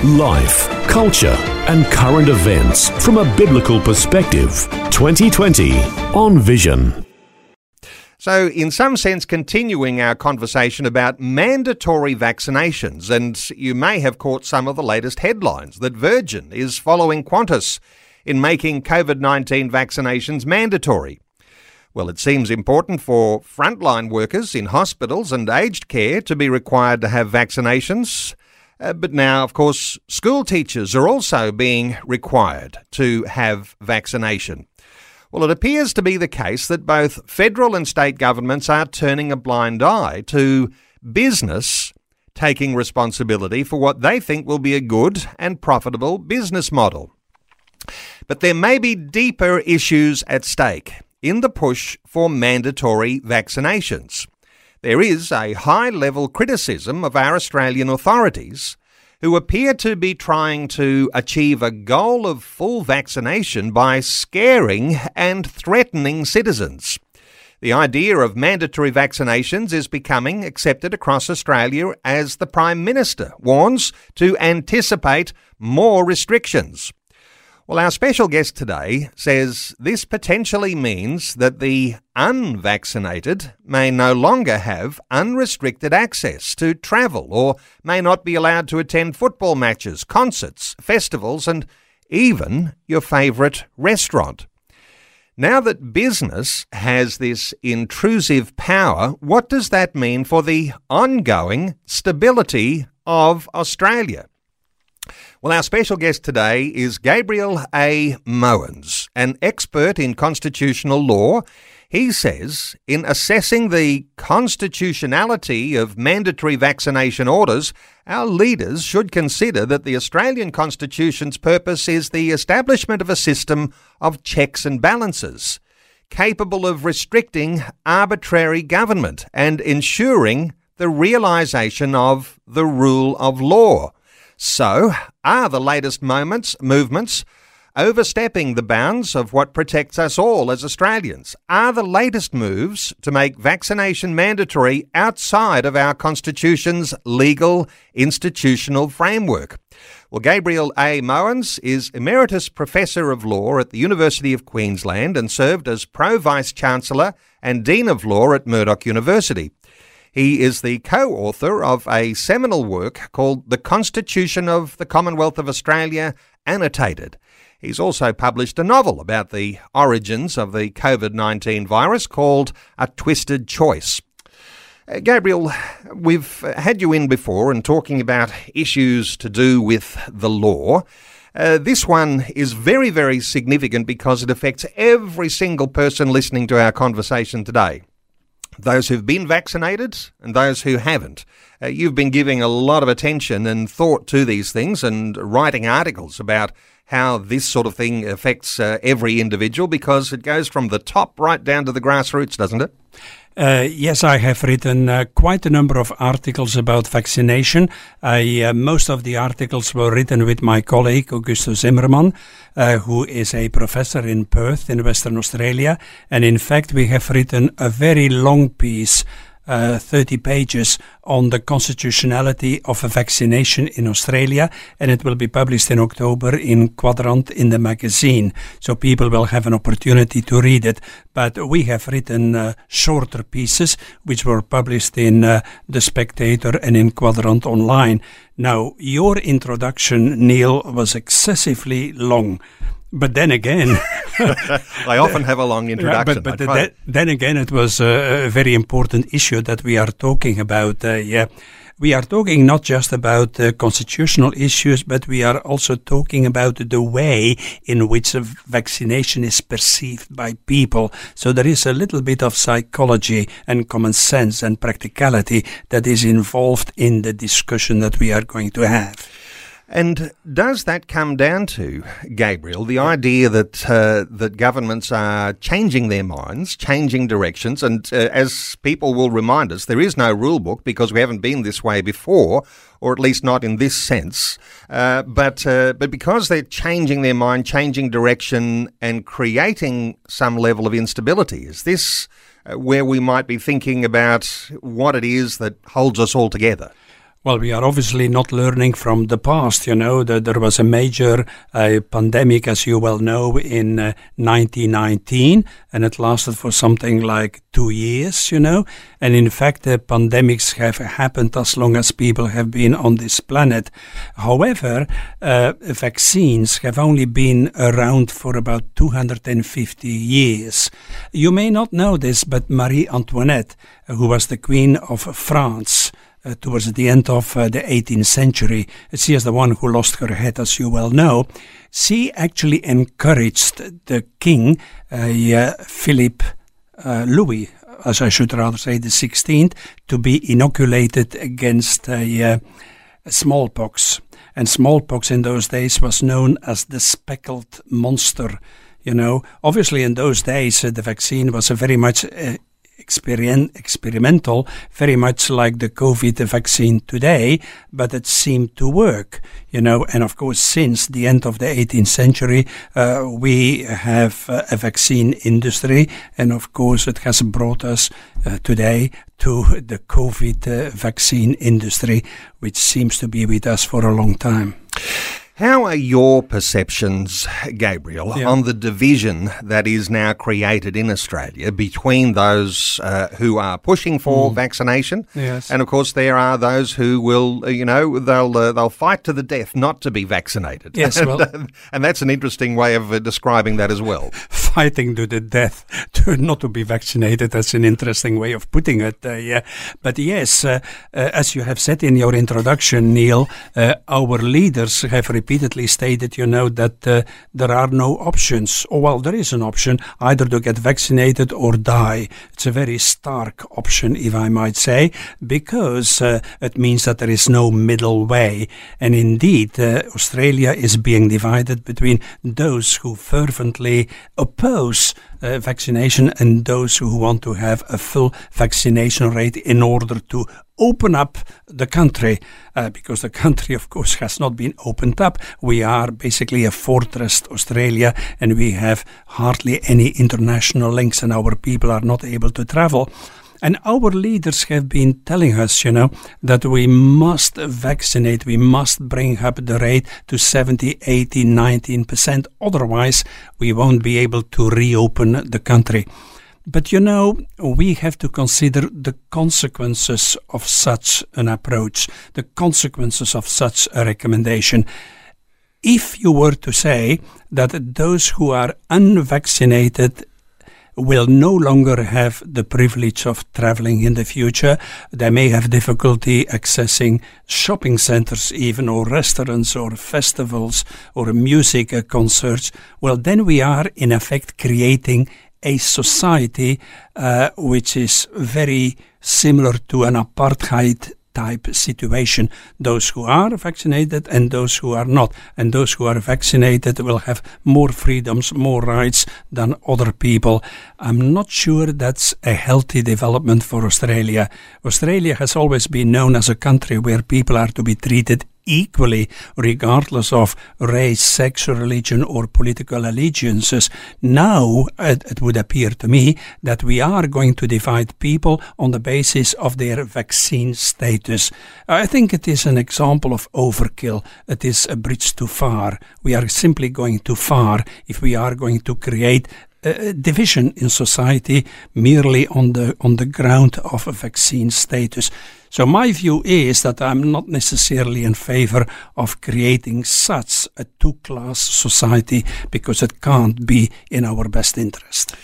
Life, culture, and current events from a biblical perspective. 2020 on Vision. So, in some sense, continuing our conversation about mandatory vaccinations, and you may have caught some of the latest headlines that Virgin is following Qantas in making COVID 19 vaccinations mandatory. Well, it seems important for frontline workers in hospitals and aged care to be required to have vaccinations. Uh, but now, of course, school teachers are also being required to have vaccination. Well, it appears to be the case that both federal and state governments are turning a blind eye to business taking responsibility for what they think will be a good and profitable business model. But there may be deeper issues at stake in the push for mandatory vaccinations. There is a high level criticism of our Australian authorities who appear to be trying to achieve a goal of full vaccination by scaring and threatening citizens. The idea of mandatory vaccinations is becoming accepted across Australia as the Prime Minister warns to anticipate more restrictions. Well, our special guest today says this potentially means that the unvaccinated may no longer have unrestricted access to travel or may not be allowed to attend football matches, concerts, festivals, and even your favourite restaurant. Now that business has this intrusive power, what does that mean for the ongoing stability of Australia? Well, our special guest today is Gabriel A. Moens, an expert in constitutional law. He says in assessing the constitutionality of mandatory vaccination orders, our leaders should consider that the Australian Constitution's purpose is the establishment of a system of checks and balances capable of restricting arbitrary government and ensuring the realisation of the rule of law. So, are the latest moments, movements overstepping the bounds of what protects us all as Australians? Are the latest moves to make vaccination mandatory outside of our Constitution's legal institutional framework? Well, Gabriel A. Moens is Emeritus Professor of Law at the University of Queensland and served as Pro Vice Chancellor and Dean of Law at Murdoch University. He is the co author of a seminal work called The Constitution of the Commonwealth of Australia Annotated. He's also published a novel about the origins of the COVID 19 virus called A Twisted Choice. Uh, Gabriel, we've had you in before and talking about issues to do with the law. Uh, this one is very, very significant because it affects every single person listening to our conversation today those who've been vaccinated and those who haven't. Uh, you've been giving a lot of attention and thought to these things and writing articles about how this sort of thing affects uh, every individual because it goes from the top right down to the grassroots, doesn't it? Uh, yes, I have written uh, quite a number of articles about vaccination. I, uh, most of the articles were written with my colleague Augusto Zimmermann, uh, who is a professor in Perth in Western Australia. And in fact, we have written a very long piece uh, 30 pages on the constitutionality of a vaccination in Australia, and it will be published in October in Quadrant in the magazine. So people will have an opportunity to read it. But we have written uh, shorter pieces which were published in uh, The Spectator and in Quadrant Online. Now, your introduction, Neil, was excessively long. But then again, I often have a long introduction. but, but then, then, again, it was a, a, very important issue that we are talking about. Uh, yeah, we are talking not just about uh, constitutional issues, but we are also talking about the way in which a vaccination is perceived by people. So there is a little bit of psychology and common sense and practicality that is involved in the discussion that we are going to have. And does that come down to Gabriel the idea that uh, that governments are changing their minds, changing directions, and uh, as people will remind us, there is no rule book because we haven't been this way before, or at least not in this sense. Uh, but uh, but because they're changing their mind, changing direction, and creating some level of instability, is this uh, where we might be thinking about what it is that holds us all together? Well, we are obviously not learning from the past. You know, that there was a major uh, pandemic, as you well know, in uh, 1919, and it lasted for something like two years, you know. And in fact, the pandemics have happened as long as people have been on this planet. However, uh, vaccines have only been around for about 250 years. You may not know this, but Marie Antoinette, who was the Queen of France, uh, towards the end of uh, the 18th century. She is the one who lost her head, as you well know. She actually encouraged the king, uh, Philip uh, Louis, as I should rather say, the 16th, to be inoculated against uh, smallpox. And smallpox in those days was known as the speckled monster. You know, obviously in those days uh, the vaccine was a very much experien- experimental, very much like the COVID vaccine today, but it seemed to work, you know. And of course, since the end of the 18th century, uh, we have uh, a vaccine industry, and of course, it has brought us uh, today to the COVID uh, vaccine industry, which seems to be with us for a long time. How are your perceptions, Gabriel, yeah. on the division that is now created in Australia between those uh, who are pushing for mm. vaccination, yes. and of course there are those who will, uh, you know, they'll uh, they'll fight to the death not to be vaccinated. Yes, and, well, and that's an interesting way of uh, describing that as well. Fighting to the death to not to be vaccinated. That's an interesting way of putting it. Uh, yeah, but yes, uh, as you have said in your introduction, Neil, our leaders have repeatedly stated, you know, that uh, there are no options. Oh, well, there is an option either to get vaccinated or die. It's a very stark option, if I might say, because uh, it means that there is no middle way. And indeed, uh, Australia is being divided between those who fervently oppose uh, vaccination and those who want to have a full vaccination rate in order to open up the country uh, because the country, of course, has not been opened up. We are basically a fortress, Australia, and we have hardly any international links, and our people are not able to travel. And our leaders have been telling us, you know, that we must vaccinate, we must bring up the rate to 70, 80, 19%. Otherwise, we won't be able to reopen the country. But you know, we have to consider the consequences of such an approach, the consequences of such a recommendation. If you were to say that those who are unvaccinated will no longer have the privilege of traveling in the future. They may have difficulty accessing shopping centers, even, or restaurants, or festivals, or music uh, concerts. Well, then we are in effect creating a society uh, which is very similar to an apartheid type situation. Those who are vaccinated and those who are not. And those who are vaccinated will have more freedoms, more rights than other people. I'm not sure that's a healthy development for Australia. Australia has always been known as a country where people are to be treated equally, regardless of race, sex, religion, or political allegiances. Now, it, it, would appear to me that we are going to divide people on the basis of their vaccine status. I think it is an example of overkill. It is a bridge too far. We are simply going too far if we are going to create division in society merely on the on the ground of a vaccine status. So my view is that I'm not necessarily in favor of creating such a two-class society because it can't be in our best interest.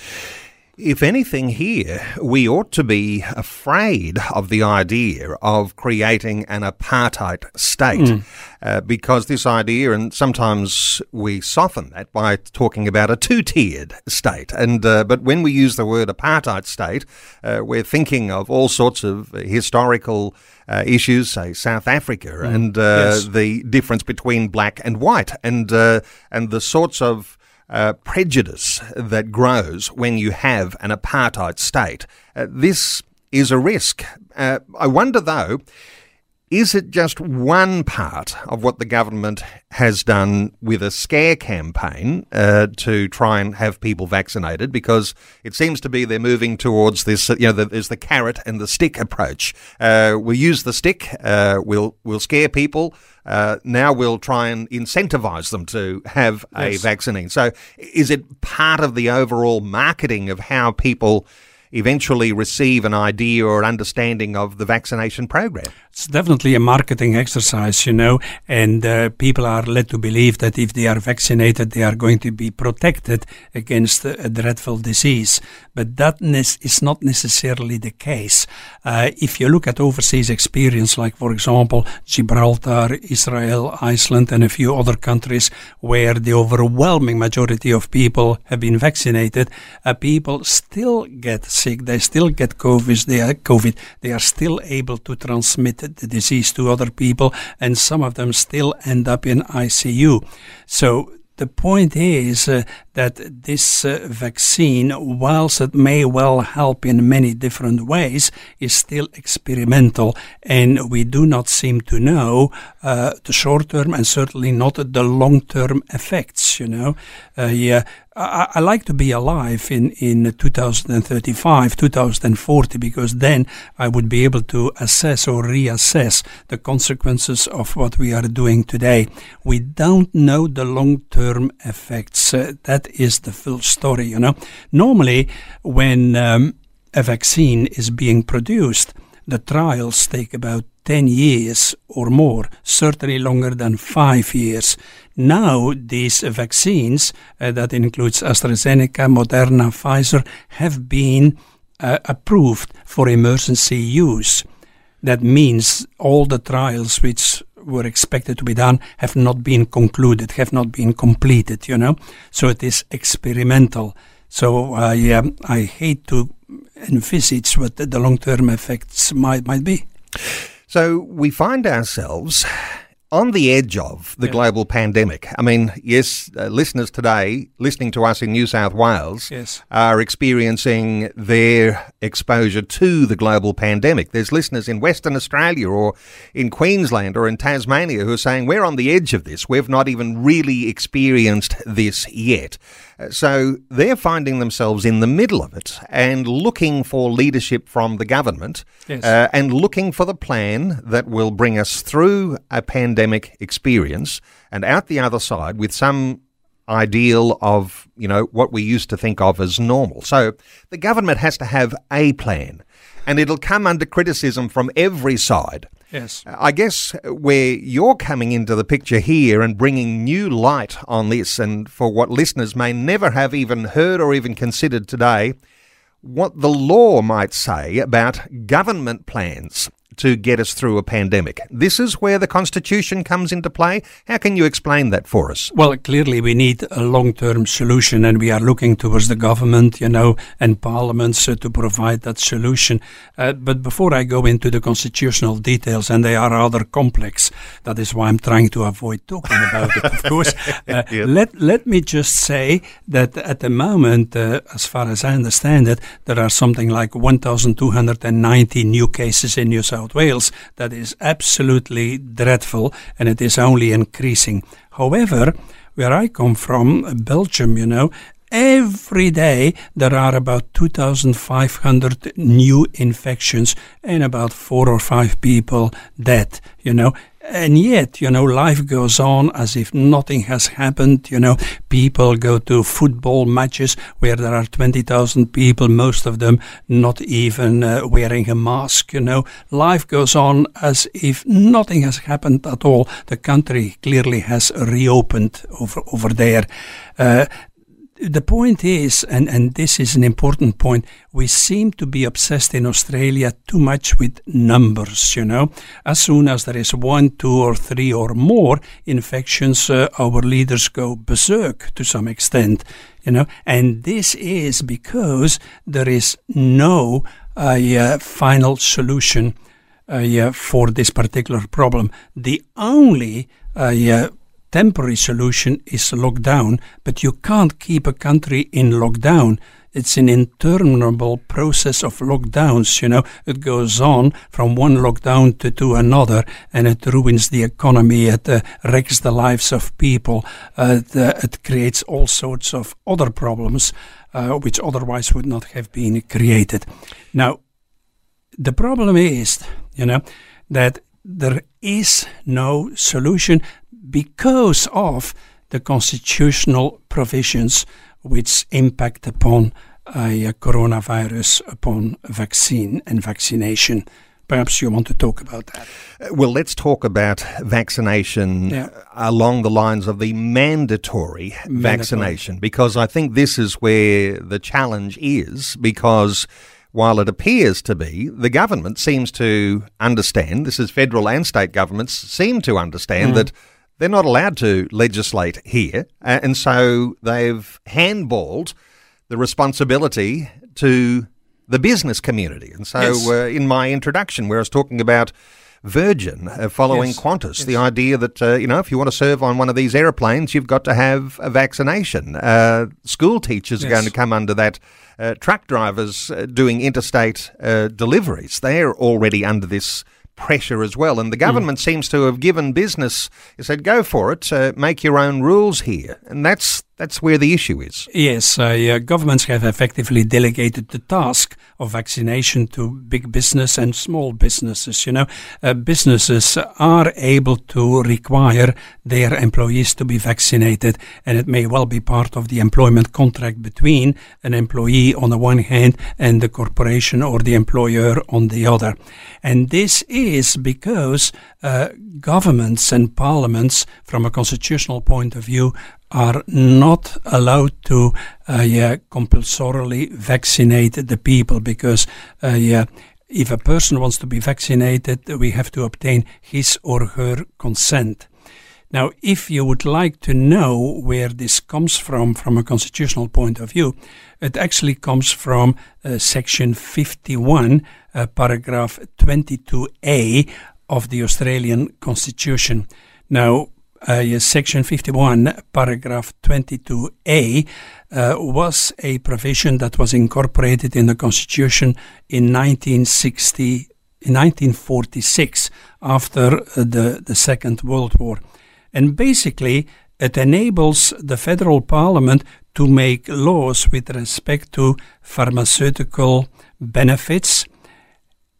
If anything, here, we ought to be afraid of the idea of creating an apartheid state mm. uh, because this idea, and sometimes we soften that by talking about a two tiered state. And, uh, but when we use the word apartheid state, uh, we're thinking of all sorts of historical uh, issues, say South Africa, mm. and uh, yes. the difference between black and white, and, uh, and the sorts of uh, prejudice that grows when you have an apartheid state. Uh, this is a risk. Uh, I wonder, though, is it just one part of what the government has done with a scare campaign uh, to try and have people vaccinated? Because it seems to be they're moving towards this. You know, the, there's the carrot and the stick approach. Uh, we'll use the stick. Uh, we'll we'll scare people. Uh, now we'll try and incentivize them to have yes. a vaccine. So, is it part of the overall marketing of how people? Eventually receive an idea or an understanding of the vaccination program. It's definitely a marketing exercise, you know, and uh, people are led to believe that if they are vaccinated, they are going to be protected against a dreadful disease. But that is not necessarily the case. Uh, if you look at overseas experience, like, for example, Gibraltar, Israel, Iceland, and a few other countries where the overwhelming majority of people have been vaccinated, uh, people still get sick, they still get COVID, they are COVID, they are still able to transmit the disease to other people, and some of them still end up in ICU. So the point is uh, that this uh, vaccine, whilst it may well help in many different ways, is still experimental, and we do not seem to know uh, the short term and certainly not the long term effects. You know, uh, yeah, I, like to be alive in, in 2035, 2040, because then I would be able to assess or reassess the consequences of what we are doing today. We don't know the long term effects. Uh, that is the full story, you know. Normally, when um, a vaccine is being produced, the trials take about 10 years or more, certainly longer than five years. Now, these vaccines, uh, that includes AstraZeneca, Moderna, Pfizer, have been uh, approved for emergency use. That means all the trials which were expected to be done have not been concluded, have not been completed, you know. So it is experimental. So uh, yeah, I hate to envisage what the long term effects might, might be. So we find ourselves on the edge of the yeah. global pandemic. I mean, yes, uh, listeners today listening to us in New South Wales yes. are experiencing their exposure to the global pandemic. There's listeners in Western Australia or in Queensland or in Tasmania who are saying, We're on the edge of this. We've not even really experienced this yet. So they're finding themselves in the middle of it and looking for leadership from the government yes. uh, and looking for the plan that will bring us through a pandemic experience and out the other side with some ideal of, you know, what we used to think of as normal. So the government has to have a plan and it'll come under criticism from every side. Yes. I guess where you're coming into the picture here and bringing new light on this, and for what listeners may never have even heard or even considered today, what the law might say about government plans to get us through a pandemic. This is where the Constitution comes into play. How can you explain that for us? Well, clearly we need a long-term solution and we are looking towards the government, you know, and parliaments uh, to provide that solution. Uh, but before I go into the constitutional details, and they are rather complex, that is why I'm trying to avoid talking about it, of course. Uh, yep. Let, let me just say that at the moment, uh, as far as I understand it, there are something like 1,290 new cases in New South South Wales that is absolutely dreadful and it is only increasing. However, where I come from, Belgium, you know, every day there are about 2,500 new infections and about four or five people dead, you know. And yet, you know, life goes on as if nothing has happened. You know, people go to football matches where there are 20,000 people, most of them not even uh, wearing a mask. You know, life goes on as if nothing has happened at all. The country clearly has reopened over, over there. Uh, the point is, and, and this is an important point, we seem to be obsessed in Australia too much with numbers, you know. As soon as there is one, two, or three or more infections, uh, our leaders go berserk to some extent, you know. And this is because there is no uh, final solution uh, for this particular problem. The only uh, temporary solution is lockdown, but you can't keep a country in lockdown. It's an interminable process of lockdowns, you know. It goes on from one lockdown to, to another, and it ruins the economy, it uh, wrecks the lives of people, uh, the, it creates all sorts of other problems uh, which otherwise would not have been created. Now, the problem is, you know, that there is no solution because of the constitutional provisions which impact upon a coronavirus, upon vaccine and vaccination. Perhaps you want to talk about that. Uh, well, let's talk about vaccination yeah. along the lines of the mandatory, mandatory vaccination, because I think this is where the challenge is, because while it appears to be, the government seems to understand, this is federal and state governments seem to understand mm. that they're not allowed to legislate here. And so they've handballed the responsibility to the business community. And so yes. uh, in my introduction, where I was talking about Virgin uh, following yes. Qantas, yes. the idea that, uh, you know, if you want to serve on one of these aeroplanes, you've got to have a vaccination. Uh, school teachers are going to come under that. Uh, truck drivers uh, doing interstate deliveries, they're already under this pressure as well. And the government mm. seems to have given business, it said, go for it, uh, make your own rules here. And that's that's where the issue is. Yes, uh, governments have effectively delegated the task of vaccination to big business and small businesses. You know, uh, businesses are able to require their employees to be vaccinated, and it may well be part of the employment contract between an employee on the one hand and the corporation or the employer on the other. And this is because uh, governments and parliaments, from a constitutional point of view, are not allowed to uh, yeah, compulsorily vaccinate the people because uh, yeah, if a person wants to be vaccinated, we have to obtain his or her consent. Now, if you would like to know where this comes from, from a constitutional point of view, it actually comes from uh, section 51, uh, paragraph 22a of the Australian Constitution. Now, uh, Section 51, paragraph 22a, uh, was a provision that was incorporated in the Constitution in 1960, in 1946, after uh, the, the Second World War. And basically, it enables the federal parliament to make laws with respect to pharmaceutical benefits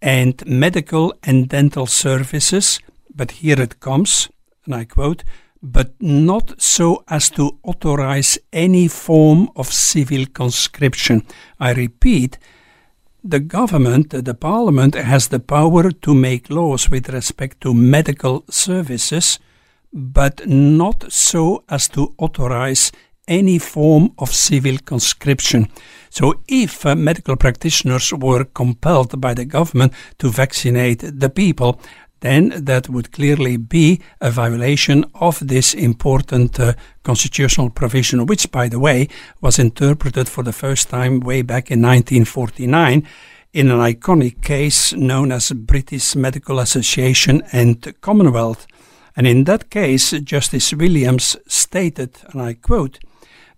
and medical and dental services. But here it comes and I quote, but not so as to authorize any form of civil conscription. I repeat, the government, the parliament, has the power to make laws with respect to medical services, but not so as to authorize any form of civil conscription. So, if uh, medical practitioners were compelled by the government to vaccinate the people, then that would clearly be a violation of this important uh, constitutional provision, which, by the way, was interpreted for the first time way back in 1949 in an iconic case known as British Medical Association and Commonwealth. And in that case, Justice Williams stated, and I quote,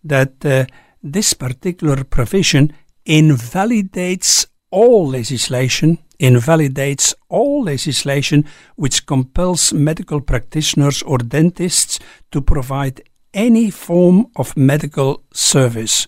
that uh, this particular provision invalidates all legislation invalidates all legislation which compels medical practitioners or dentists to provide any form of medical service.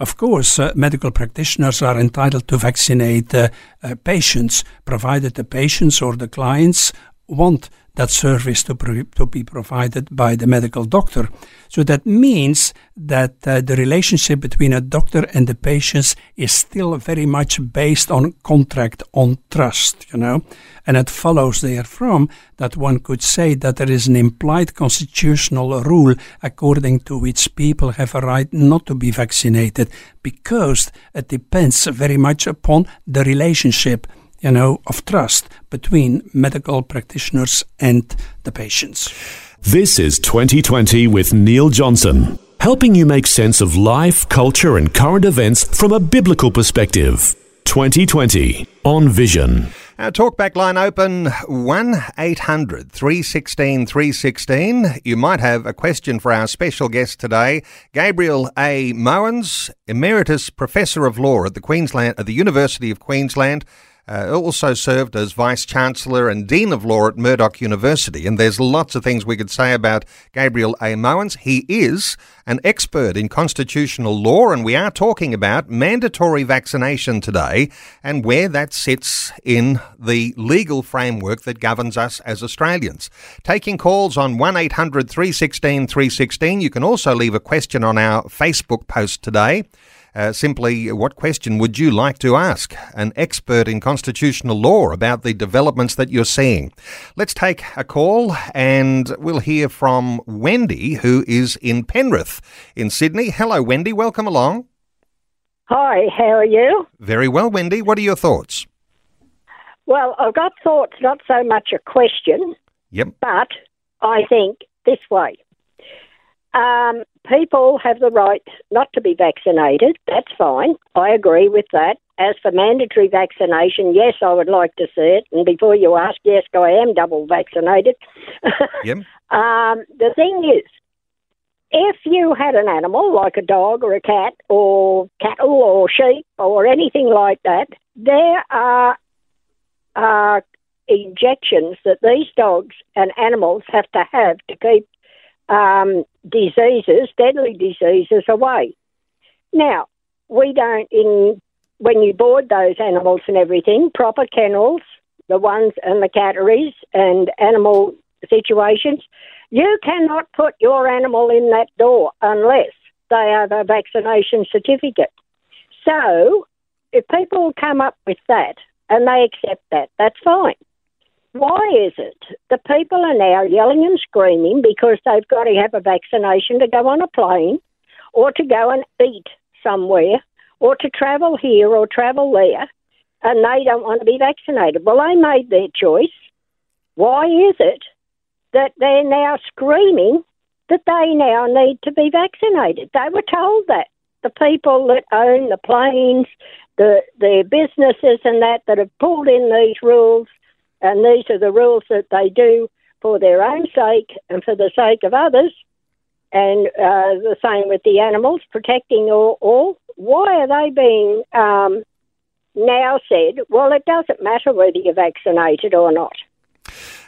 Of course, uh, medical practitioners are entitled to vaccinate uh, uh, patients, provided the patients or the clients want that service to, pro- to be provided by the medical doctor. So that means that uh, the relationship between a doctor and the patients is still very much based on contract, on trust, you know. And it follows therefrom that one could say that there is an implied constitutional rule according to which people have a right not to be vaccinated because it depends very much upon the relationship you know, of trust between medical practitioners and the patients. This is 2020 with Neil Johnson, helping you make sense of life, culture, and current events from a biblical perspective. 2020 on Vision. Our talkback line open 1 800 316 316. You might have a question for our special guest today, Gabriel A. Moens, Emeritus Professor of Law at the Queensland at the University of Queensland uh, also served as Vice Chancellor and Dean of Law at Murdoch University. And there's lots of things we could say about Gabriel A. Moens. He is an expert in constitutional law, and we are talking about mandatory vaccination today and where that sits in the legal framework that governs us as Australians. Taking calls on 1 800 316 316. You can also leave a question on our Facebook post today. Uh, simply, what question would you like to ask an expert in constitutional law about the developments that you're seeing? Let's take a call and we'll hear from Wendy, who is in Penrith in Sydney. Hello, Wendy. Welcome along. Hi, how are you? Very well, Wendy. What are your thoughts? Well, I've got thoughts, not so much a question. Yep. But I think this way. Um, people have the right not to be vaccinated. That's fine. I agree with that. As for mandatory vaccination, yes, I would like to see it. And before you ask, yes, I am double vaccinated. Yep. um, the thing is, if you had an animal like a dog or a cat or cattle or sheep or anything like that, there are uh, injections that these dogs and animals have to have to keep um, diseases, deadly diseases, away. Now, we don't, in when you board those animals and everything, proper kennels, the ones and the catteries and animal situations, you cannot put your animal in that door unless they have a vaccination certificate. So, if people come up with that and they accept that, that's fine. Why is it the people are now yelling and screaming because they've got to have a vaccination to go on a plane or to go and eat somewhere or to travel here or travel there and they don't want to be vaccinated? Well, they made their choice. Why is it that they're now screaming that they now need to be vaccinated? They were told that. The people that own the planes, the, the businesses and that that have pulled in these rules and these are the rules that they do for their own sake and for the sake of others. And uh, the same with the animals, protecting all. all. Why are they being um, now said, well, it doesn't matter whether you're vaccinated or not?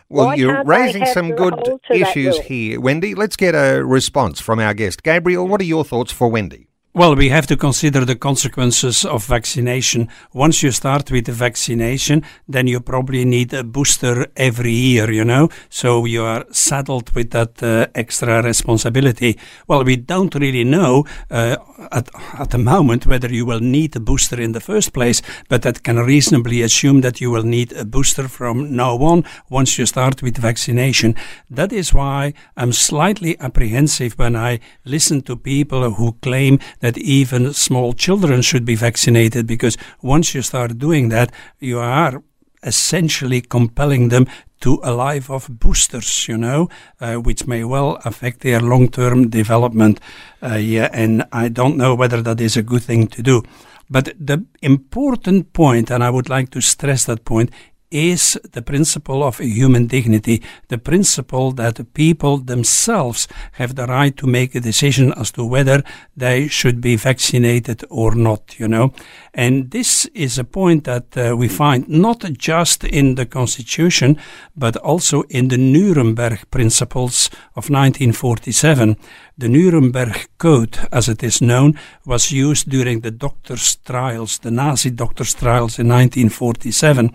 Well, Why you're raising some good whole to that issues here. Wendy, let's get a response from our guest. Gabriel, what are your thoughts for Wendy? Well, we have to consider the consequences of vaccination. Once you start with the vaccination, then you probably need a booster every year, you know? So you are saddled with that uh, extra responsibility. Well, we don't really know uh, at, at the moment whether you will need a booster in the first place, but that can reasonably assume that you will need a booster from now on once you start with vaccination. That is why I'm slightly apprehensive when I listen to people who claim that even small children should be vaccinated because once you start doing that, you are essentially compelling them to a life of boosters, you know, uh, which may well affect their long term development. Uh, yeah, and I don't know whether that is a good thing to do. But the important point, and I would like to stress that point, is the principle of human dignity, the principle that people themselves have the right to make a decision as to whether they should be vaccinated or not, you know. And this is a point that uh, we find not just in the Constitution, but also in the Nuremberg Principles of 1947. The Nuremberg Code, as it is known, was used during the doctors' trials, the Nazi doctors' trials in 1947.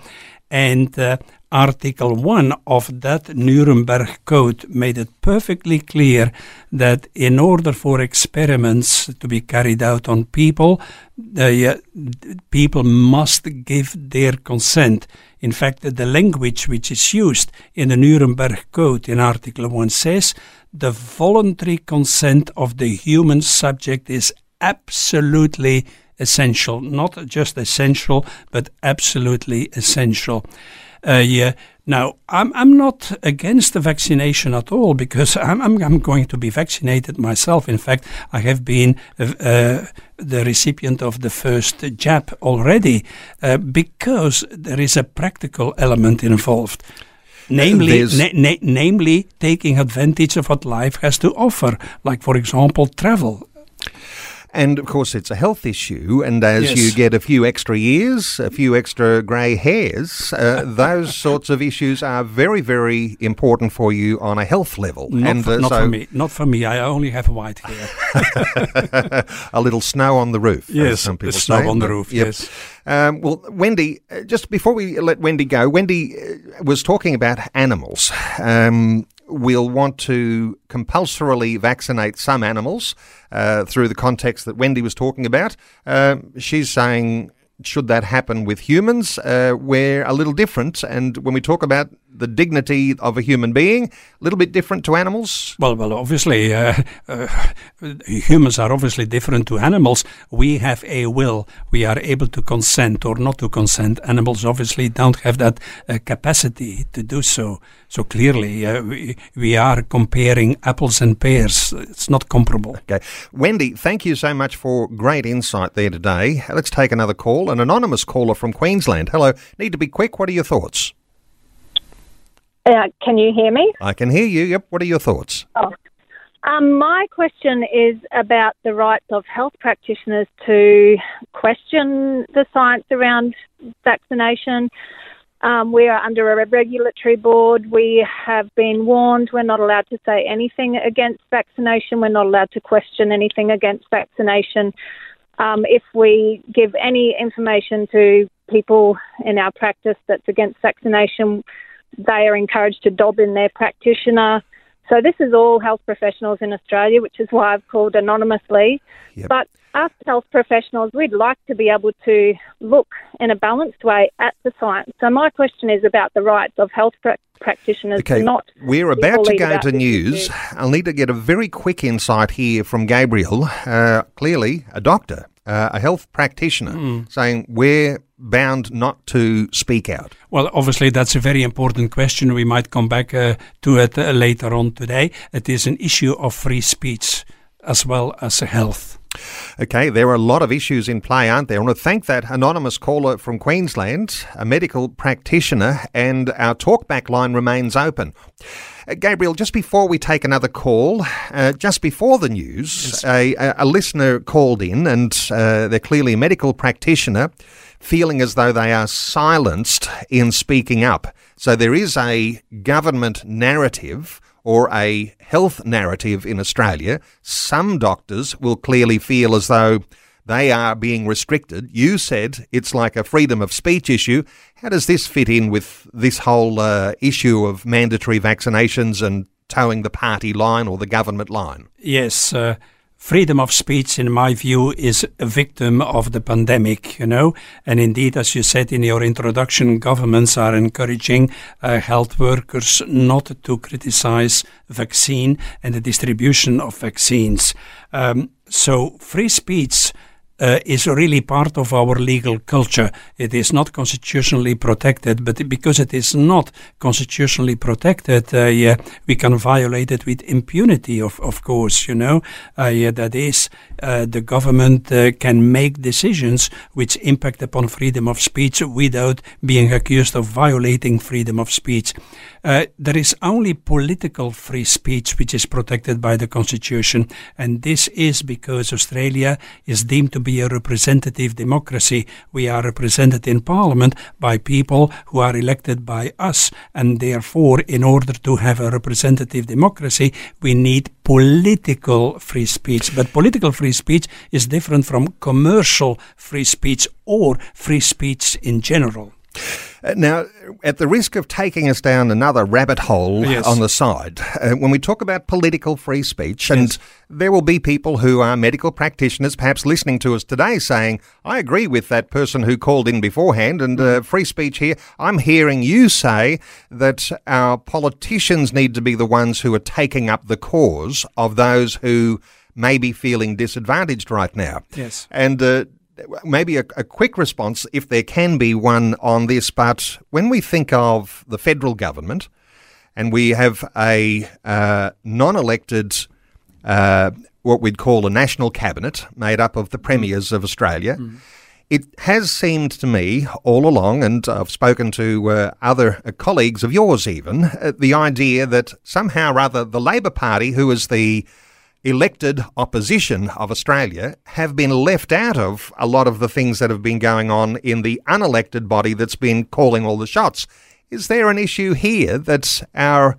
And uh, Article 1 of that Nuremberg Code made it perfectly clear that in order for experiments to be carried out on people, uh, people must give their consent. In fact, the language which is used in the Nuremberg Code in Article 1 says the voluntary consent of the human subject is absolutely essential. Not just essential, but absolutely essential. Uh, yeah. Now, I'm, I'm not against the vaccination at all because I'm, I'm, I'm going to be vaccinated myself. In fact, I have been uh, uh the recipient of the first jab already uh, because there is a practical element involved. Namely, na- na- namely, taking advantage of what life has to offer, like, for example, travel and of course, it's a health issue. And as yes. you get a few extra years, a few extra grey hairs, uh, those sorts of issues are very, very important for you on a health level. Not, and, for, uh, not so for me. Not for me. I only have white hair. a little snow on the roof. Yes, some people snow say. on the roof. Yep. Yes. Um, well, Wendy, uh, just before we let Wendy go, Wendy uh, was talking about animals. Um, we'll want to compulsorily vaccinate some animals uh, through the context that Wendy was talking about. Uh, she's saying should that happen with humans, uh, we're a little different. And when we talk about the dignity of a human being, a little bit different to animals? Well, well, obviously, uh, uh, humans are obviously different to animals. We have a will. We are able to consent or not to consent. Animals obviously don't have that uh, capacity to do so. So clearly, uh, we, we are comparing apples and pears. It's not comparable. Okay. Wendy, thank you so much for great insight there today. Let's take another call. An anonymous caller from Queensland. Hello. Need to be quick. What are your thoughts? Uh, can you hear me? I can hear you. Yep. What are your thoughts? Oh. Um, my question is about the rights of health practitioners to question the science around vaccination. Um, we are under a regulatory board. We have been warned we're not allowed to say anything against vaccination. We're not allowed to question anything against vaccination. Um, if we give any information to people in our practice that's against vaccination, they are encouraged to dob in their practitioner. So this is all health professionals in Australia, which is why I've called anonymously. Yep. But us health professionals, we'd like to be able to look in a balanced way at the science. So my question is about the rights of health pra- practitioners. Okay, not we're about to go to news. Issue. I'll need to get a very quick insight here from Gabriel. Uh, clearly, a doctor, uh, a health practitioner, mm. saying we're bound not to speak out? Well, obviously, that's a very important question. We might come back uh, to it uh, later on today. It is an issue of free speech as well as health. Okay, there are a lot of issues in play, aren't there? I want to thank that anonymous caller from Queensland, a medical practitioner, and our talkback line remains open. Uh, Gabriel, just before we take another call, uh, just before the news, a, a, listener called in, and uh, they're clearly a medical practitioner feeling as though they are silenced in speaking up. So there is a government narrative or a health narrative in Australia. Some doctors will clearly feel as though they are being restricted. You said it's like a freedom of speech issue. How does this fit in with this whole uh, issue of mandatory vaccinations and toeing the party line or the government line? Yes. Uh, freedom of speech, in my view, is a victim of the pandemic, you know. And indeed, as you said in your introduction, governments are encouraging uh, health workers not to criticize vaccine and the distribution of vaccines. Um, so free speech uh, is really part of our legal culture. It is not constitutionally protected, but because it is not constitutionally protected, uh, yeah, we can violate it with impunity, of, of course, you know. Uh, yeah, that is, uh, the government uh, can make decisions which impact upon freedom of speech without being accused of violating freedom of speech. Uh, there is only political free speech which is protected by the Constitution, and this is because Australia is deemed to be a representative democracy. We are represented in Parliament by people who are elected by us, and therefore, in order to have a representative democracy, we need political free speech. But political free speech is different from commercial free speech or free speech in general. Uh, now, at the risk of taking us down another rabbit hole Yes. on the side, uh, when we talk about political free speech, and there will be people who are medical practitioners perhaps listening to us today saying, I agree with that person who called in beforehand, and uh, free speech here. I'm hearing you say that our politicians need to be the ones who are taking up the cause of those who may be feeling disadvantaged right now. Yes. And uh, maybe a, a quick response, if there can be one on this, but when we think of the federal government and we have a uh, non elected, uh, what we'd call a national cabinet made up of the premiers of Australia. It has seemed to me all along, and I've spoken to uh, other uh, colleagues of yours even, uh, the idea that somehow or other the Labor Party, who is the elected opposition of Australia have been left out of a lot of the things that have been going on in the unelected body that's been calling all the shots. Is there an issue here that our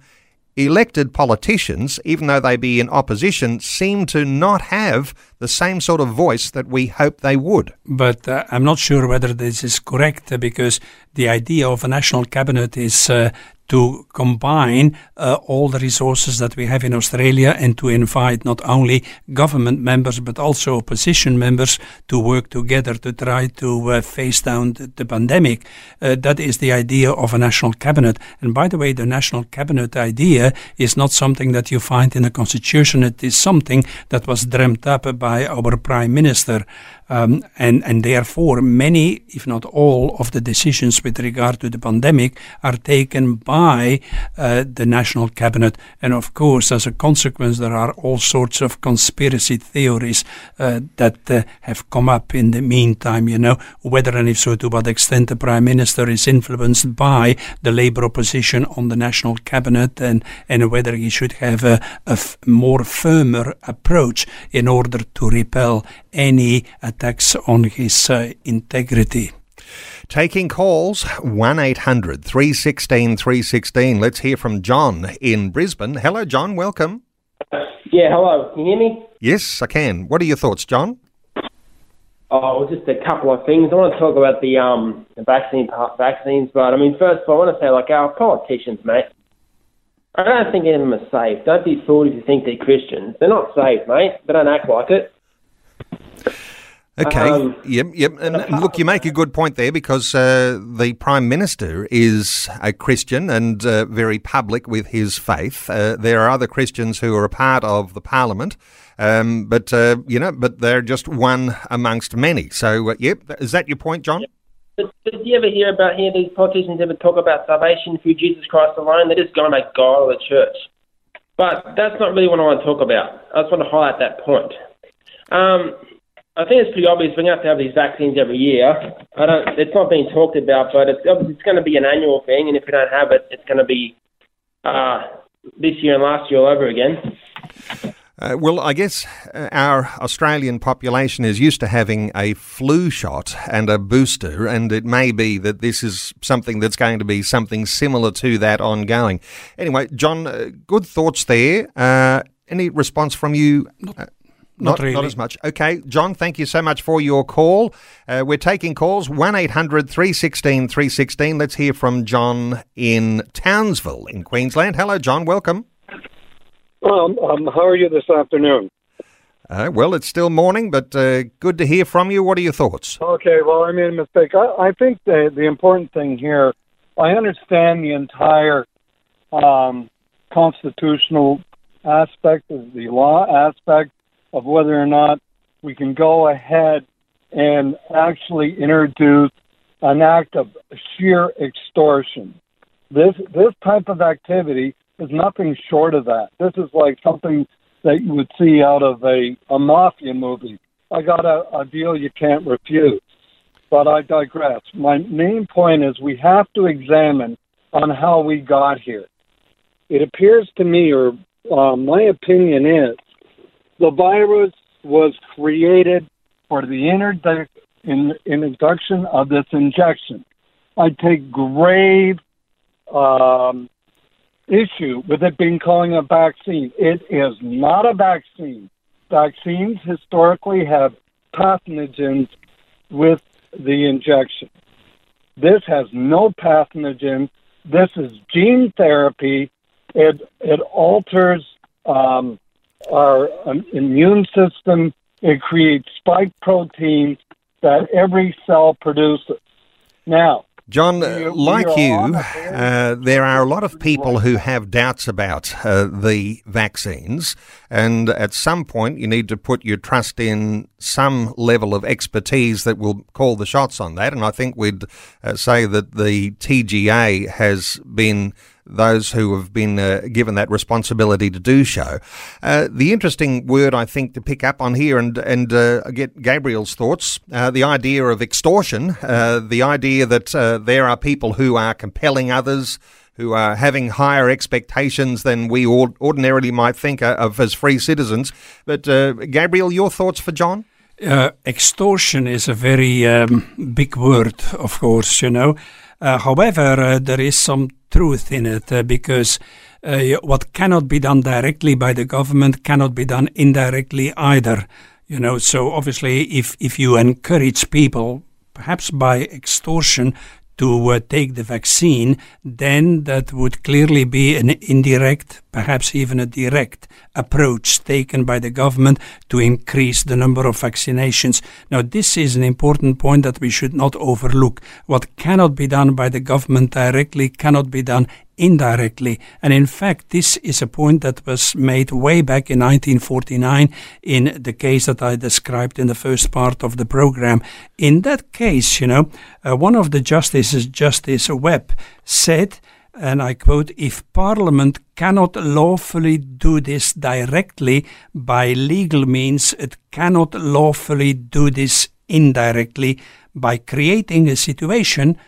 elected politicians, even though they be in opposition, seem to not have the same sort of voice that we hope they would? But uh, I'm not sure whether this is correct uh, because the idea of a national cabinet is uh, to combine uh, all the resources that we have in Australia and to invite not only government members but also opposition members to work together to try to uh, face down the, the pandemic. Uh, that is the idea of a national cabinet. And by the way, the national cabinet idea is not something that you find in the constitution. It is something that was dreamt up by our prime minister. Um, and, and therefore, many, if not all, of the decisions with regard to the pandemic are taken by uh, the national cabinet. And of course, as a consequence, there are all sorts of conspiracy theories uh, that uh, have come up in the meantime, you know, whether and if so, to what extent the prime minister is influenced by the labor opposition on the national cabinet and, and whether he should have a, a f- more firmer approach in order to repel any attacks on his uh, integrity. Taking calls 1 800 316 316. Let's hear from John in Brisbane. Hello, John. Welcome. Yeah, hello. Can you hear me? Yes, I can. What are your thoughts, John? Oh, just a couple of things. I want to talk about the um the vaccine part, vaccines, but I mean, first of all, I want to say like our politicians, mate. I don't think any of them are safe. Don't be fooled if you think they're Christians. They're not safe, mate. They don't act like it. Okay. Um, yep, yep. And and look, you make a good point there because uh, the Prime Minister is a Christian and uh, very public with his faith. Uh, there are other Christians who are a part of the Parliament, um, but, uh, you know, but they're just one amongst many. So, uh, yep, is that your point, John? But did you ever hear about here these politicians ever talk about salvation through Jesus Christ alone? They're just going to make God of the church. But that's not really what I want to talk about. I just want to highlight that point. Um, I think it's pretty obvious we're going to have to have these vaccines every year. I don't. It's not being talked about, but it's obviously it's going to be an annual thing, and if we don't have it, it's going to be uh, this year and last year all over again. Uh, well, I guess uh, our Australian population is used to having a flu shot and a booster, and it may be that this is something that's going to be something similar to that ongoing. Anyway, John, uh, good thoughts there. Uh, any response from you? Uh, not really. Not as much. Okay, John, thank you so much for your call. Uh, we're taking calls 1 800 316 316. Let's hear from John in Townsville in Queensland. Hello, John. Welcome. Um, um, how are you this afternoon? Uh, well, it's still morning, but uh, good to hear from you. What are your thoughts? Okay, well, I made a mistake. I, I think the, the important thing here, I understand the entire um, constitutional aspect of the law aspect of whether or not we can go ahead and actually introduce an act of sheer extortion. This this type of activity is nothing short of that. This is like something that you would see out of a, a mafia movie. I got a, a deal you can't refuse. But I digress. My main point is we have to examine on how we got here. It appears to me, or uh, my opinion is, the virus was created for the introdu- in, of this injection. I take grave um, issue with it being calling a vaccine. It is not a vaccine. Vaccines historically have pathogens with the injection. This has no pathogen. This is gene therapy. It it alters um, our um, immune system. It creates spike proteins that every cell produces. Now, John, like you, on a very- uh, there are a lot of people who have doubts about uh, the vaccines, and at some point you need to put your trust in some level of expertise that will call the shots on that. And I think we'd uh, say that the TGA has been those who have been uh, given that responsibility to do so. Uh, the interesting word I think to pick up on here and and uh, get Gabriel's thoughts: uh, the idea of extortion, uh, the idea that uh, there are people who are compelling others. Who are having higher expectations than we ordinarily might think of as free citizens. But, Gabriel, your thoughts for John? Extortion is a very um, big word, of course, you know. Uh, however, uh, there is some truth in it uh, because uh, what cannot be done directly by the government cannot be done indirectly either. You know, so obviously, if if you encourage people, perhaps by extortion, to uh, take the vaccine, then that would clearly be an indirect, perhaps even a direct approach taken by the government to increase the number of vaccinations. Now, this is an important point that we should not overlook. What cannot be done by the government directly cannot be done indirectly. And in fact, this is a point that was made way back in 1949 in the case that I described in the first part of the program. In that case, you know, uh, one of the justices, Justice Webb, said, and I quote, if Parliament cannot lawfully do this directly by legal means, it cannot lawfully do this indirectly by creating a situation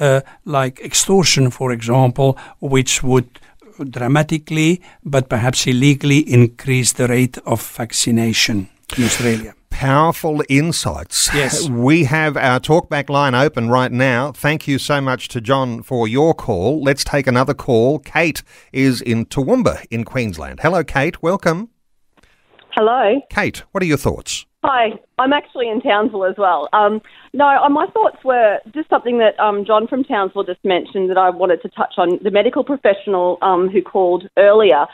uh, like extortion, for example, which would dramatically but perhaps illegally increase the rate of vaccination in Australia. Powerful insights. Yes. We have our talkback line open right now. Thank you so much to John for your call. Let's take another call. Kate is in Toowoomba in Queensland. Hello, Kate. Welcome. Hello. Kate, what are your thoughts? Hi. I'm actually in Townsville as well. Um, no, uh, my thoughts were just something that um, John from Townsville just mentioned that I wanted to touch on. The medical professional um, who called earlier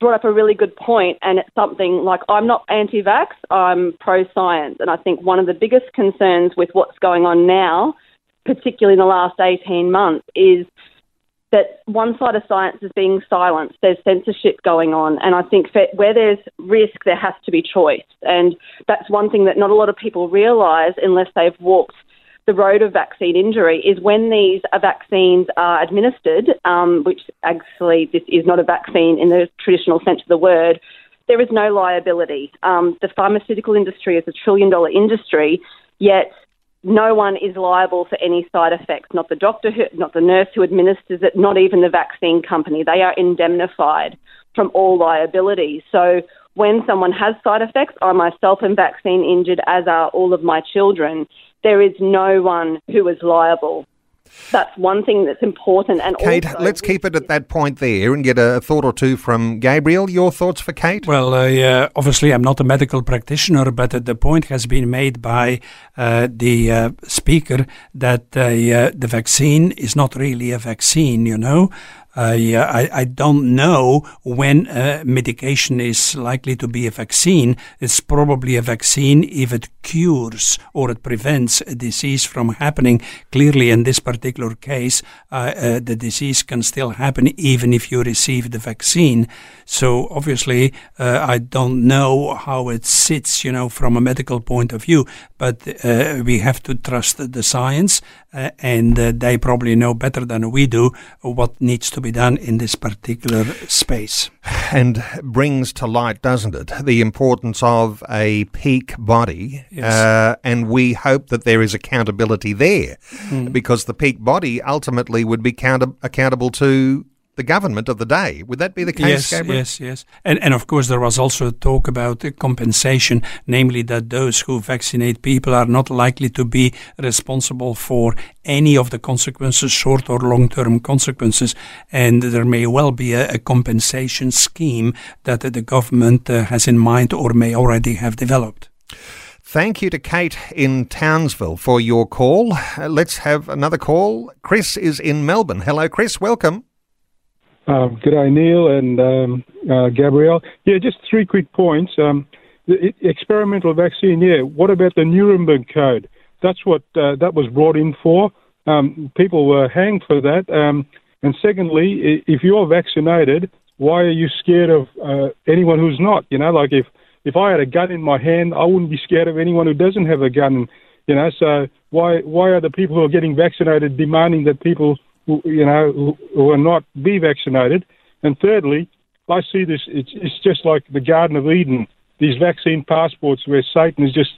brought up a really good point, and it's something like I'm not anti vax, I'm pro science. And I think one of the biggest concerns with what's going on now, particularly in the last 18 months, is that one side of science is being silenced. There's censorship going on. And I think where there's risk, there has to be choice. And that's one thing that not a lot of people realise unless they've walked the road of vaccine injury is when these vaccines are administered, um, which actually this is not a vaccine in the traditional sense of the word, there is no liability. Um, the pharmaceutical industry is a trillion dollar industry, yet no one is liable for any side effects, not the doctor, who, not the nurse who administers it, not even the vaccine company. They are indemnified from all liability. So when someone has side effects, I myself am vaccine injured, as are all of my children, there is no one who is liable. That's one thing that's important. And Kate, also, let's keep it at that point there and get a thought or two from Gabriel. Your thoughts for Kate? Well, uh, obviously, I'm not a medical practitioner, but uh, the point has been made by uh, the uh, speaker that uh, the vaccine is not really a vaccine, you know. Uh, I, I don't know when uh, medication is likely to be a vaccine. It's probably a vaccine if it cures or it prevents a disease from happening. Clearly, in this particular case, uh, uh, the disease can still happen even if you receive the vaccine. So, obviously, I don't know how it sits, you know, from a medical point of view, but we have to trust the science, and they probably know better than we do what needs to be done in this particular space. and brings to light, doesn't it, the importance of a peak body. Yes. Uh, and we hope that there is accountability there Hmm. because the peak body ultimately would be counter- accountable to the government of the day. Would that be the case, yes, Gabriel? yes, yes. And, and of course, there was also talk about the compensation, namely that those who vaccinate people are not likely to be responsible for any of the consequences, short or long term consequences. And there may well be a, a compensation scheme that the government uh, has in mind or may already have developed. Thank you to Kate in Townsville for your call. Uh, let's have another call. Chris is in Melbourne. Hello, Chris. Welcome. Um, good day, Neil and um, uh, Gabriel. Yeah, just three quick points. Um, the experimental vaccine, yeah. What about the Nuremberg Code? That's what uh, that was brought in for. Um, people were hanged for that. Um, and secondly, if you're vaccinated, why are you scared of uh, anyone who's not? You know, like if if I had a gun in my hand, I wouldn't be scared of anyone who doesn't have a gun. You know, so why why are the people who are getting vaccinated demanding that people you know who, are not be vaccinated? And thirdly, I see this. It's it's just like the Garden of Eden. These vaccine passports where Satan is just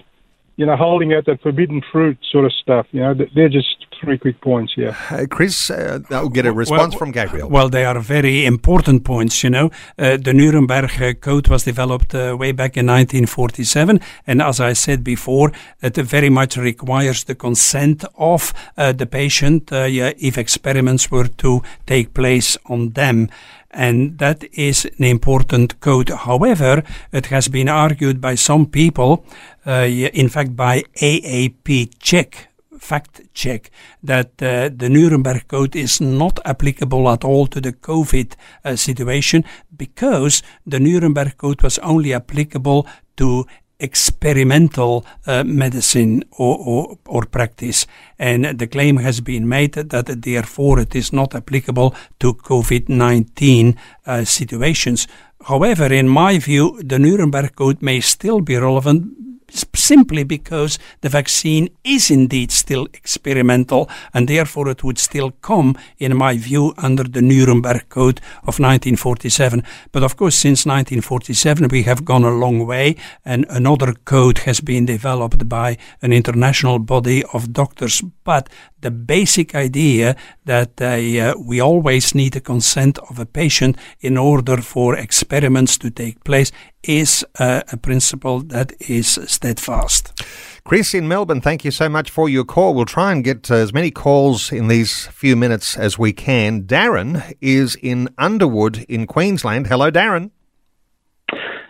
you know, holding out that forbidden fruit sort of stuff. You know, they're just three quick points here. Uh, Chris, uh, I'll get a response well, from Gabriel. Well, they are very important points, you know. Uh, the Nuremberg uh, Code was developed uh, way back in 1947, and as I said before, it very much requires the consent of uh, the patient yeah, if experiments were to take place on them and that is an important code. However, it has been argued by some people, uh, in fact by AAP Check, fact check that uh, the Nuremberg Code is not applicable at all to the COVID uh, situation because the Nuremberg Code was only applicable to experimental uh, medicine or, or, or, practice. And the claim has been made that therefore it is not applicable to COVID 19 uh, situations. However, in my view, the Nuremberg Code may still be relevant simply because the vaccine is indeed still experimental and therefore it would still come, in my view, under the Nuremberg Code of 1947. But of course, since 1947, we have gone a long way and another code has been developed by an international body of doctors. But the basic idea that uh, we always need the consent of a patient in order for experiments to take place is uh, a principle that is steadfast. Chris in Melbourne, thank you so much for your call. We'll try and get uh, as many calls in these few minutes as we can. Darren is in Underwood in Queensland. Hello, Darren.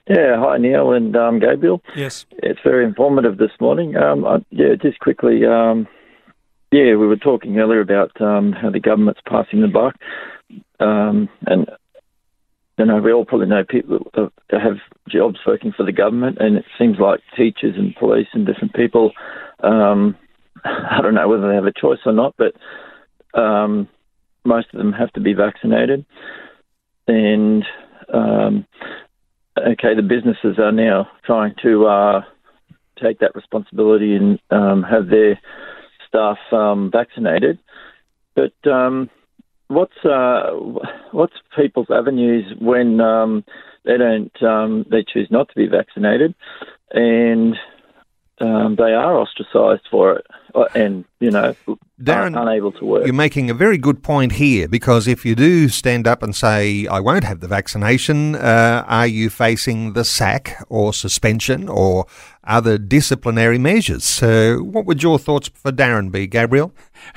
Yeah, hi Neil and um, Gabriel. Yes, it's very informative this morning. Um, I, yeah, just quickly, um, yeah, we were talking earlier about um, how the government's passing the buck, um, and you know we all probably know people that have jobs working for the government, and it seems like teachers and police and different people. Um, I don't know whether they have a choice or not, but um, most of them have to be vaccinated, and um, okay, the businesses are now trying to uh, take that responsibility and um, have their staff um, vaccinated. But um, what's uh, what's people's avenues when um, they don't um, they choose not to be vaccinated, and um, they are ostracised for it, uh, and you know, Darren, unable to work. You're making a very good point here because if you do stand up and say, "I won't have the vaccination," uh, are you facing the sack or suspension or other disciplinary measures? So, what would your thoughts for Darren be, Gabriel?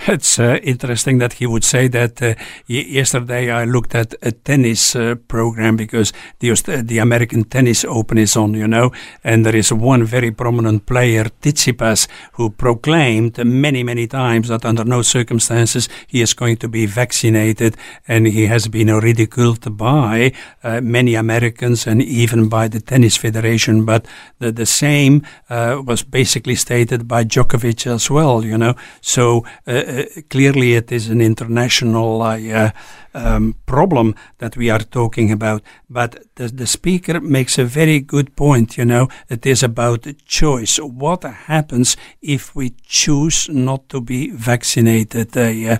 It's uh, interesting that he would say that. Uh, yesterday, I looked at a tennis uh, program because the the American Tennis Open is on, you know, and there is one very prominent player, Tsitsipas, who proclaimed many many times that under no circumstances he is going to be vaccinated, and he has been ridiculed by uh, many Americans and even by the Tennis Federation. But the, the same uh, was basically stated by Djokovic as well, you know. So uh, uh clearly it is an international uh, um, problem that we are talking about. But the, the speaker makes a very good point, you know, it is about choice. What happens if we choose not to be vaccinated? Uh,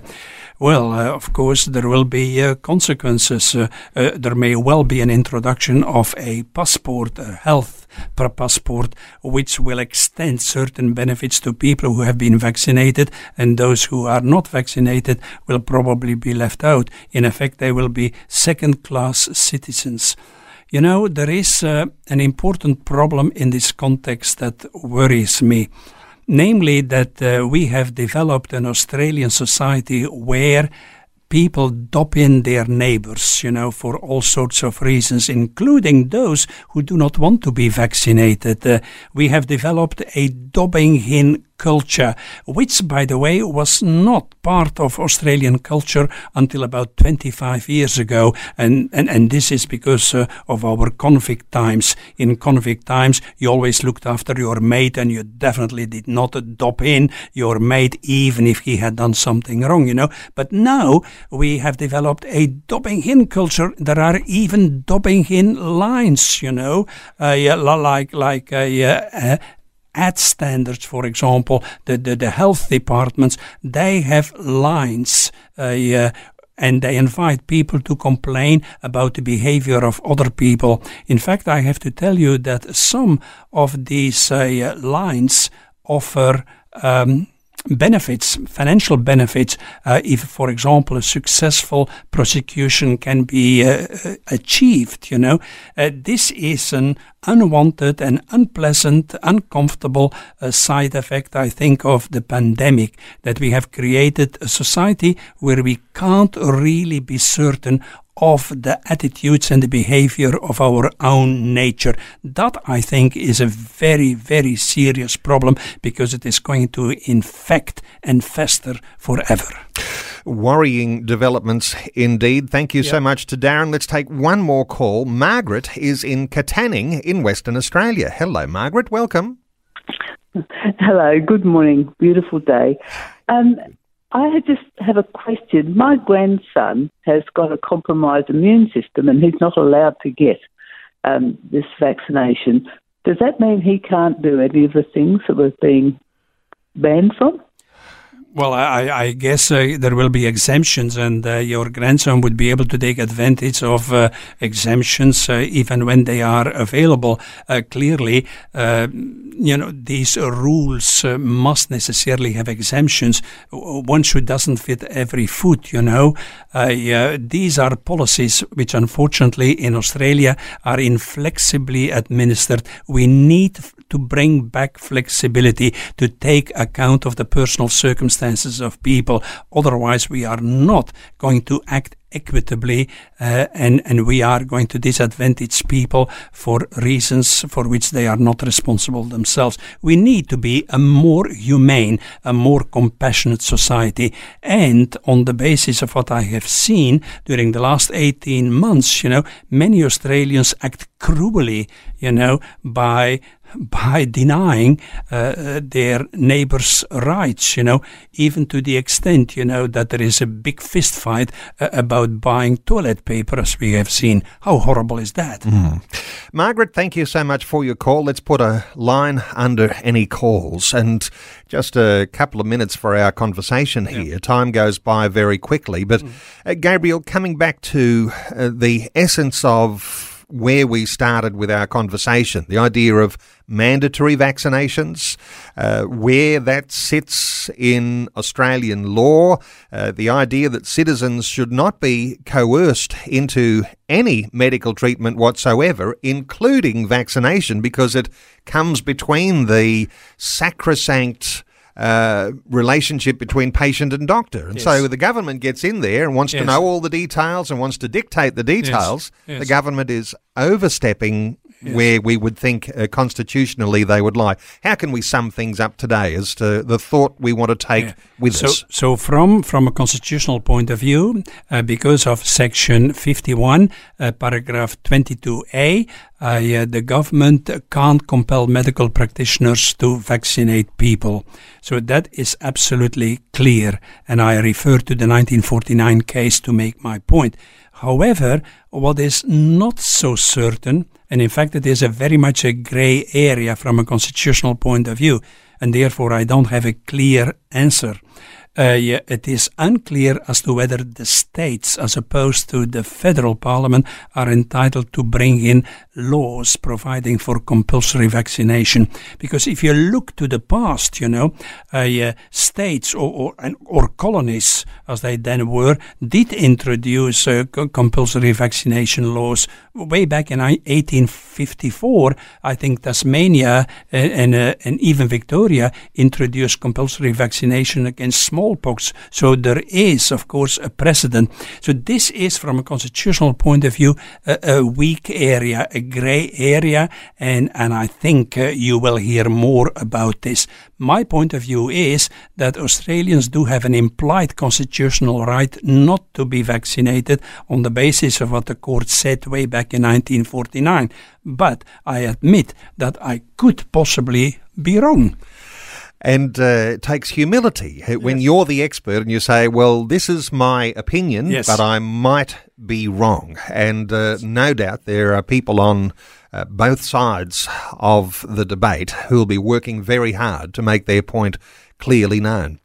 well, of course, there will be consequences. There may well be an introduction of a passport, a health passport, which will extend certain benefits to people who have been vaccinated, and those who are not vaccinated will probably be left out. In effect, they will be second class citizens. You know, there is uh, an important problem in this context that worries me namely that uh, we have developed an Australian society where people dob in their neighbors, you know, for all sorts of reasons, including those who do not want to be vaccinated. Uh, we have developed a dobbing in culture, which, by the way, was not part of Australian culture until about 25 years ago. And, and, and this is because uh, of our convict times. In convict times, you always looked after your mate and you definitely did not dob in your mate, even if he had done something wrong, you know. But now we have developed a dobbing in culture. There are even dobbing in lines, you know, uh, yeah, like, like, uh, yeah, ad standards, for example, the, the, the health departments, they have lines. Uh, and they invite people to complain about the behavior of other people. In fact, I have to tell you that some of these uh, lines offer um, benefits, financial benefits, uh, if, for example, a successful prosecution can be uh, uh, achieved, you know. Uh, this is an unwanted and unpleasant, uncomfortable uh, side effect, I think, of the pandemic, that we have created a society where we can't really be certain of the attitudes and the behavior of our own nature. That, I think, is a very, very serious problem because it is going to infect and fester forever. Worrying developments indeed. Thank you yep. so much to Darren. Let's take one more call. Margaret is in Katanning in Western Australia. Hello, Margaret. Welcome. Hello. Good morning. Beautiful day. Um, I just have a question. My grandson has got a compromised immune system and he's not allowed to get um, this vaccination. Does that mean he can't do any of the things that we're being banned from? Well, I, I guess uh, there will be exemptions, and uh, your grandson would be able to take advantage of uh, exemptions uh, even when they are available. Uh, clearly, uh, you know, these rules must necessarily have exemptions. One shoe doesn't fit every foot, you know. these are policies which, unfortunately, in Australia are inflexibly administered. We need to bring back flexibility to take account of the personal circumstances of people. Otherwise, we are not going to act equitably uh, and, and we are going to disadvantage people for reasons for which they are not responsible themselves. We need to be a more humane, a more compassionate society. And on the basis of what I have seen during the last 18 months, you know, many Australians act cruelly, you know, by by denying uh, their neighbors' rights, you know, even to the extent, you know, that there is a big fist fight uh, about buying toilet paper, as we have seen. How horrible is that? Mm. Margaret, thank you so much for your call. Let's put a line under any calls and just a couple of minutes for our conversation here. Yeah. Time goes by very quickly, but mm. uh, Gabriel, coming back to uh, the essence of where we started with our conversation. The idea of mandatory vaccinations, uh, where that sits in Australian law, uh, the idea that citizens should not be coerced into any medical treatment whatsoever, including vaccination, because it comes between the sacrosanct uh, relationship between patient and doctor. And yes. so the government gets in there and wants yes. to know all the details and wants to dictate the details. Yes. The government is overstepping Yes. where we would think uh, constitutionally they would lie. How can we sum things up today as to the thought we want to take yeah. with so, us? So, from from a constitutional point of view, uh, because of Section 51, uh, paragraph 22a, uh, the government can't compel medical practitioners to vaccinate people. So that is absolutely clear, and I refer to the 1949 case to make my point. However, what is not so certain and in fact, it is a very much a grey area from a constitutional point of view, and therefore I don't have a clear answer. Uh, yeah, it is unclear as to whether the states, as opposed to the federal parliament, are entitled to bring in laws providing for compulsory vaccination. Because if you look to the past, you know, uh, yeah, states or, or, or, colonies, as they then were, did introduce uh, compulsory vaccination laws way back in 1854. I think Tasmania and, and, and even Victoria introduced compulsory vaccination against small smallpox. So there is, of course, a precedent. So this is, from a constitutional point of view, a, a weak area, a grey area, and and I think uh, you will hear more about this. My point of view is that Australians do have an implied constitutional right not to be vaccinated on the basis of what the court said way back in 1949. But I admit that I could possibly be wrong. And uh, it takes humility when yes. you're the expert and you say, well, this is my opinion, yes. but I might be wrong. And uh, no doubt there are people on uh, both sides of the debate who will be working very hard to make their point clearly known.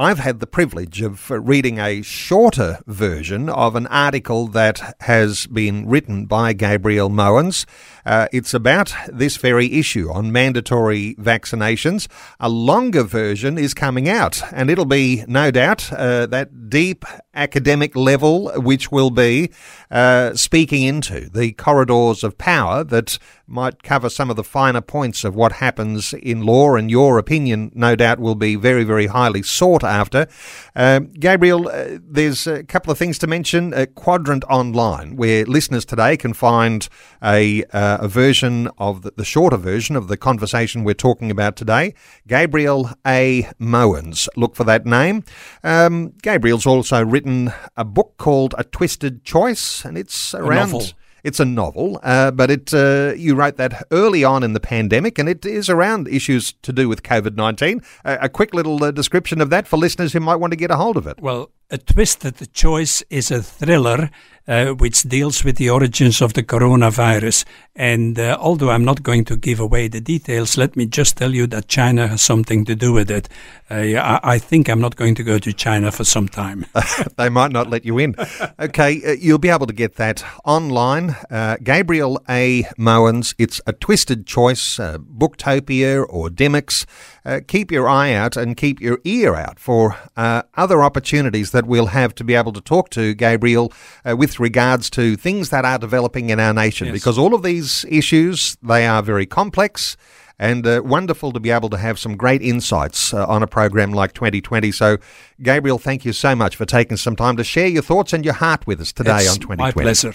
I've had the privilege of reading a shorter version of an article that has been written by Gabriel Moens. Uh, it's about this very issue on mandatory vaccinations. A longer version is coming out, and it'll be, no doubt, uh, that deep academic level which will be uh, speaking into the corridors of power that might cover some of the finer points of what happens in law, and your opinion, no doubt, will be very, very highly sought after. Um, Gabriel, uh, there's a couple of things to mention. Uh, Quadrant Online, where listeners today can find a, uh, a version of the, the, shorter version of the conversation we're talking about today. Gabriel A. Moens. Look for that name. Um, Gabriel's also written a book called A Twisted Choice, and it's around. It's a novel, uh, but it uh, you wrote that early on in the pandemic, and it is around issues to do with COVID nineteen. A quick little uh, description of that for listeners who might want to get a hold of it. Well, a Twisted Choice is a thriller uh, which deals with the origins of the coronavirus. And uh, although I'm not going to give away the details, let me just tell you that China has something to do with it. Uh, I, I, think I'm not going to go to China for some time. they might not let you in. Okay, uh, you'll be able to get that online. Uh, Gabriel A. Moens, it's a twisted choice, uh, Booktopia or Dymocks uh, keep your eye out and keep your ear out for uh, other opportunities that we'll have to be able to talk to Gabriel uh, with regards to things that are developing in our nation. Yes. Because all of these issues, they are very complex and uh, wonderful to be able to have some great insights uh, on a program like 2020. So, Gabriel, thank you so much for taking some time to share your thoughts and your heart with us today it's on 2020. My pleasure.